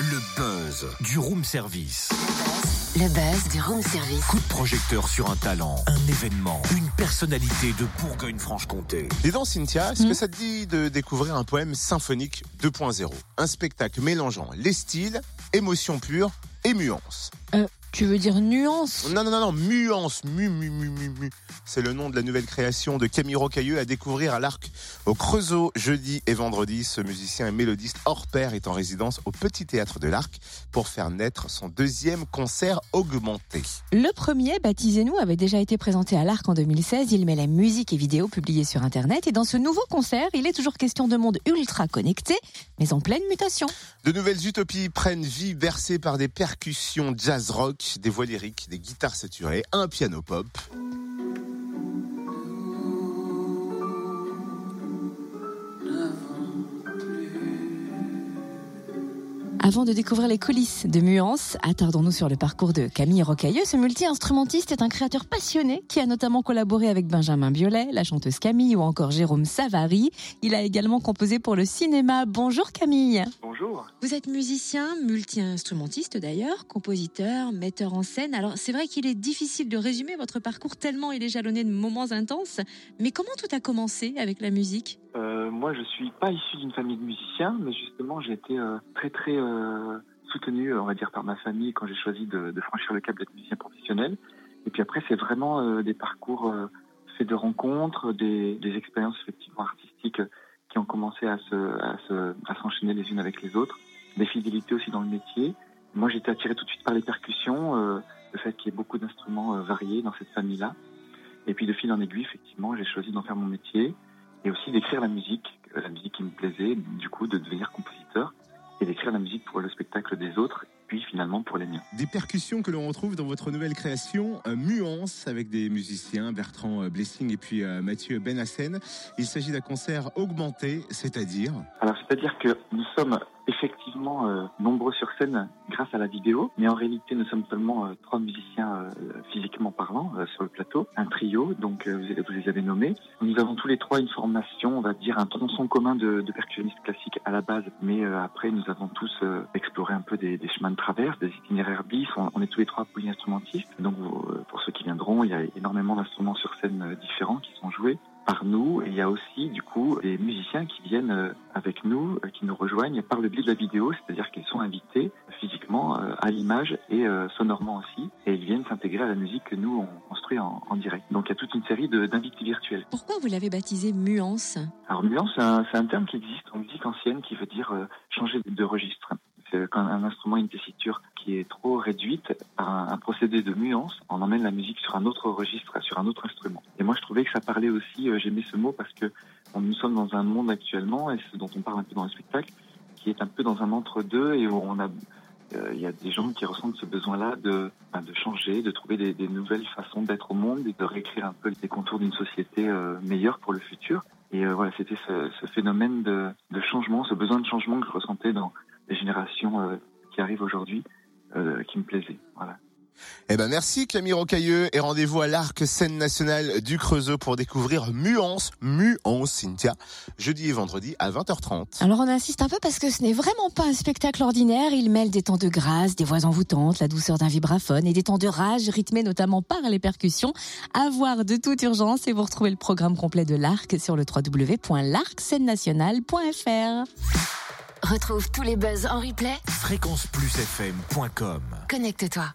Le buzz du room service. Le buzz du room service. Coup de projecteur sur un talent, un événement, une personnalité de Bourgogne-Franche-Comté. Dis donc Cynthia, est-ce que ça te dit de découvrir un poème symphonique 2.0 Un spectacle mélangeant les styles, émotion pure et muance. Euh, tu veux dire nuance Non, non, non, non, muance, mu, mu, mu, mu, mu. C'est le nom de la nouvelle création de Camille Rocailleux à découvrir à l'Arc au Creusot jeudi et vendredi. Ce musicien et mélodiste hors pair est en résidence au Petit Théâtre de l'Arc pour faire naître son deuxième concert augmenté. Le premier, Baptisez-nous, avait déjà été présenté à l'Arc en 2016. Il met la musique et vidéos publiées sur Internet. Et dans ce nouveau concert, il est toujours question de monde ultra connecté, mais en pleine mutation. De nouvelles utopies prennent vie bercées par des percussions jazz rock, des voix lyriques, des guitares saturées, un piano pop. Avant de découvrir les coulisses de Muance, attardons-nous sur le parcours de Camille Rocailleux. Ce multi-instrumentiste est un créateur passionné qui a notamment collaboré avec Benjamin Biolay, la chanteuse Camille ou encore Jérôme Savary. Il a également composé pour le cinéma. Bonjour Camille. Bonjour. Vous êtes musicien, multi-instrumentiste d'ailleurs, compositeur, metteur en scène. Alors c'est vrai qu'il est difficile de résumer votre parcours tellement il est jalonné de moments intenses. Mais comment tout a commencé avec la musique? Euh, moi, je suis pas issu d'une famille de musiciens, mais justement, j'ai été euh, très très euh, soutenu, on va dire, par ma famille quand j'ai choisi de, franchir le cap d'être musicien professionnel. Et puis après, c'est vraiment euh, des parcours euh, faits de rencontres, des, expériences effectivement artistiques euh, qui ont commencé à à se, à s'enchaîner les unes avec les autres, des fidélités aussi dans le métier. Moi, j'étais attiré tout de suite par les percussions, euh, le fait qu'il y ait beaucoup d'instruments euh, variés dans cette famille-là. Et puis de fil en aiguille, effectivement, j'ai choisi d'en faire mon métier et aussi d'écrire la musique, euh, la musique qui me plaisait, du coup, de devenir compositeur et d'écrire la musique pour le spectacle des autres, puis finalement pour les miens. Des percussions que l'on retrouve dans votre nouvelle création, euh, Muance, avec des musiciens, Bertrand euh, Blessing et puis euh, Mathieu Benassen. Il s'agit d'un concert augmenté, c'est-à-dire? Alors, c'est-à-dire que nous sommes effectivement euh, nombreux sur scène grâce à la vidéo, mais en réalité, nous sommes seulement euh, trois musiciens euh, physiquement parlant sur le plateau, un trio, donc vous, vous les avez nommés. Nous avons tous les trois une formation, on va dire un tronçon commun de, de percussionnistes classiques à la base, mais après, nous avons tous exploré un peu des, des chemins de traverse, des itinéraires bis. On, on est tous les trois polyinstrumentistes, donc euh, pour ceux qui viendront, il y a énormément d'instruments sur scène euh, différents qui sont joués par nous et il y a aussi du coup des musiciens qui viennent euh, avec nous, qui nous rejoignent par le biais de la vidéo, c'est-à-dire qu'ils sont invités physiquement à l'image et sonorement aussi et ils viennent s'intégrer à la musique que nous on construit en, en direct. Donc il y a toute une série d'invités virtuels. Pourquoi vous l'avez baptisé Muance? Alors nuance, c'est un, terme qui existe en musique ancienne qui veut dire euh, changer de registre. C'est quand un instrument a une tessiture qui est trop réduite par un, procédé de nuance, on emmène la musique sur un autre registre, sur un autre instrument. Et moi je trouvais que ça parlait aussi, euh, j'aimais ce mot parce que nous sommes dans un monde actuellement, et ce dont on parle un peu dans le spectacle, qui est un peu dans un entre-deux et où on a euh, il y a des gens qui ressentent ce besoin-là de, ben, de changer, de trouver des, nouvelles façons d'être au monde et de réécrire un peu les contours d'une société euh, meilleure pour le futur. Et euh, voilà, c'était ce, ce phénomène de, de changement, ce besoin de changement que je ressentais dans les générations euh, qui arrivent aujourd'hui, euh, qui me plaisait. Voilà. Eh ben merci Camille Rocailleux et rendez-vous à l'Arc Scène Nationale du Creusot pour découvrir Muance, Muance Cynthia, jeudi et vendredi à 20h30. Alors on insiste un peu parce que ce n'est vraiment pas un spectacle ordinaire. Il mêle des temps de grâce, des voix envoûtantes, la douceur d'un vibraphone et des temps de rage rythmés notamment par les percussions. À voir de toute urgence et vous retrouvez le programme complet de l'Arc sur le www.larcscenenationale.fr. Retrouve tous les buzz en replay. Fréquenceplusfm.com Connecte-toi.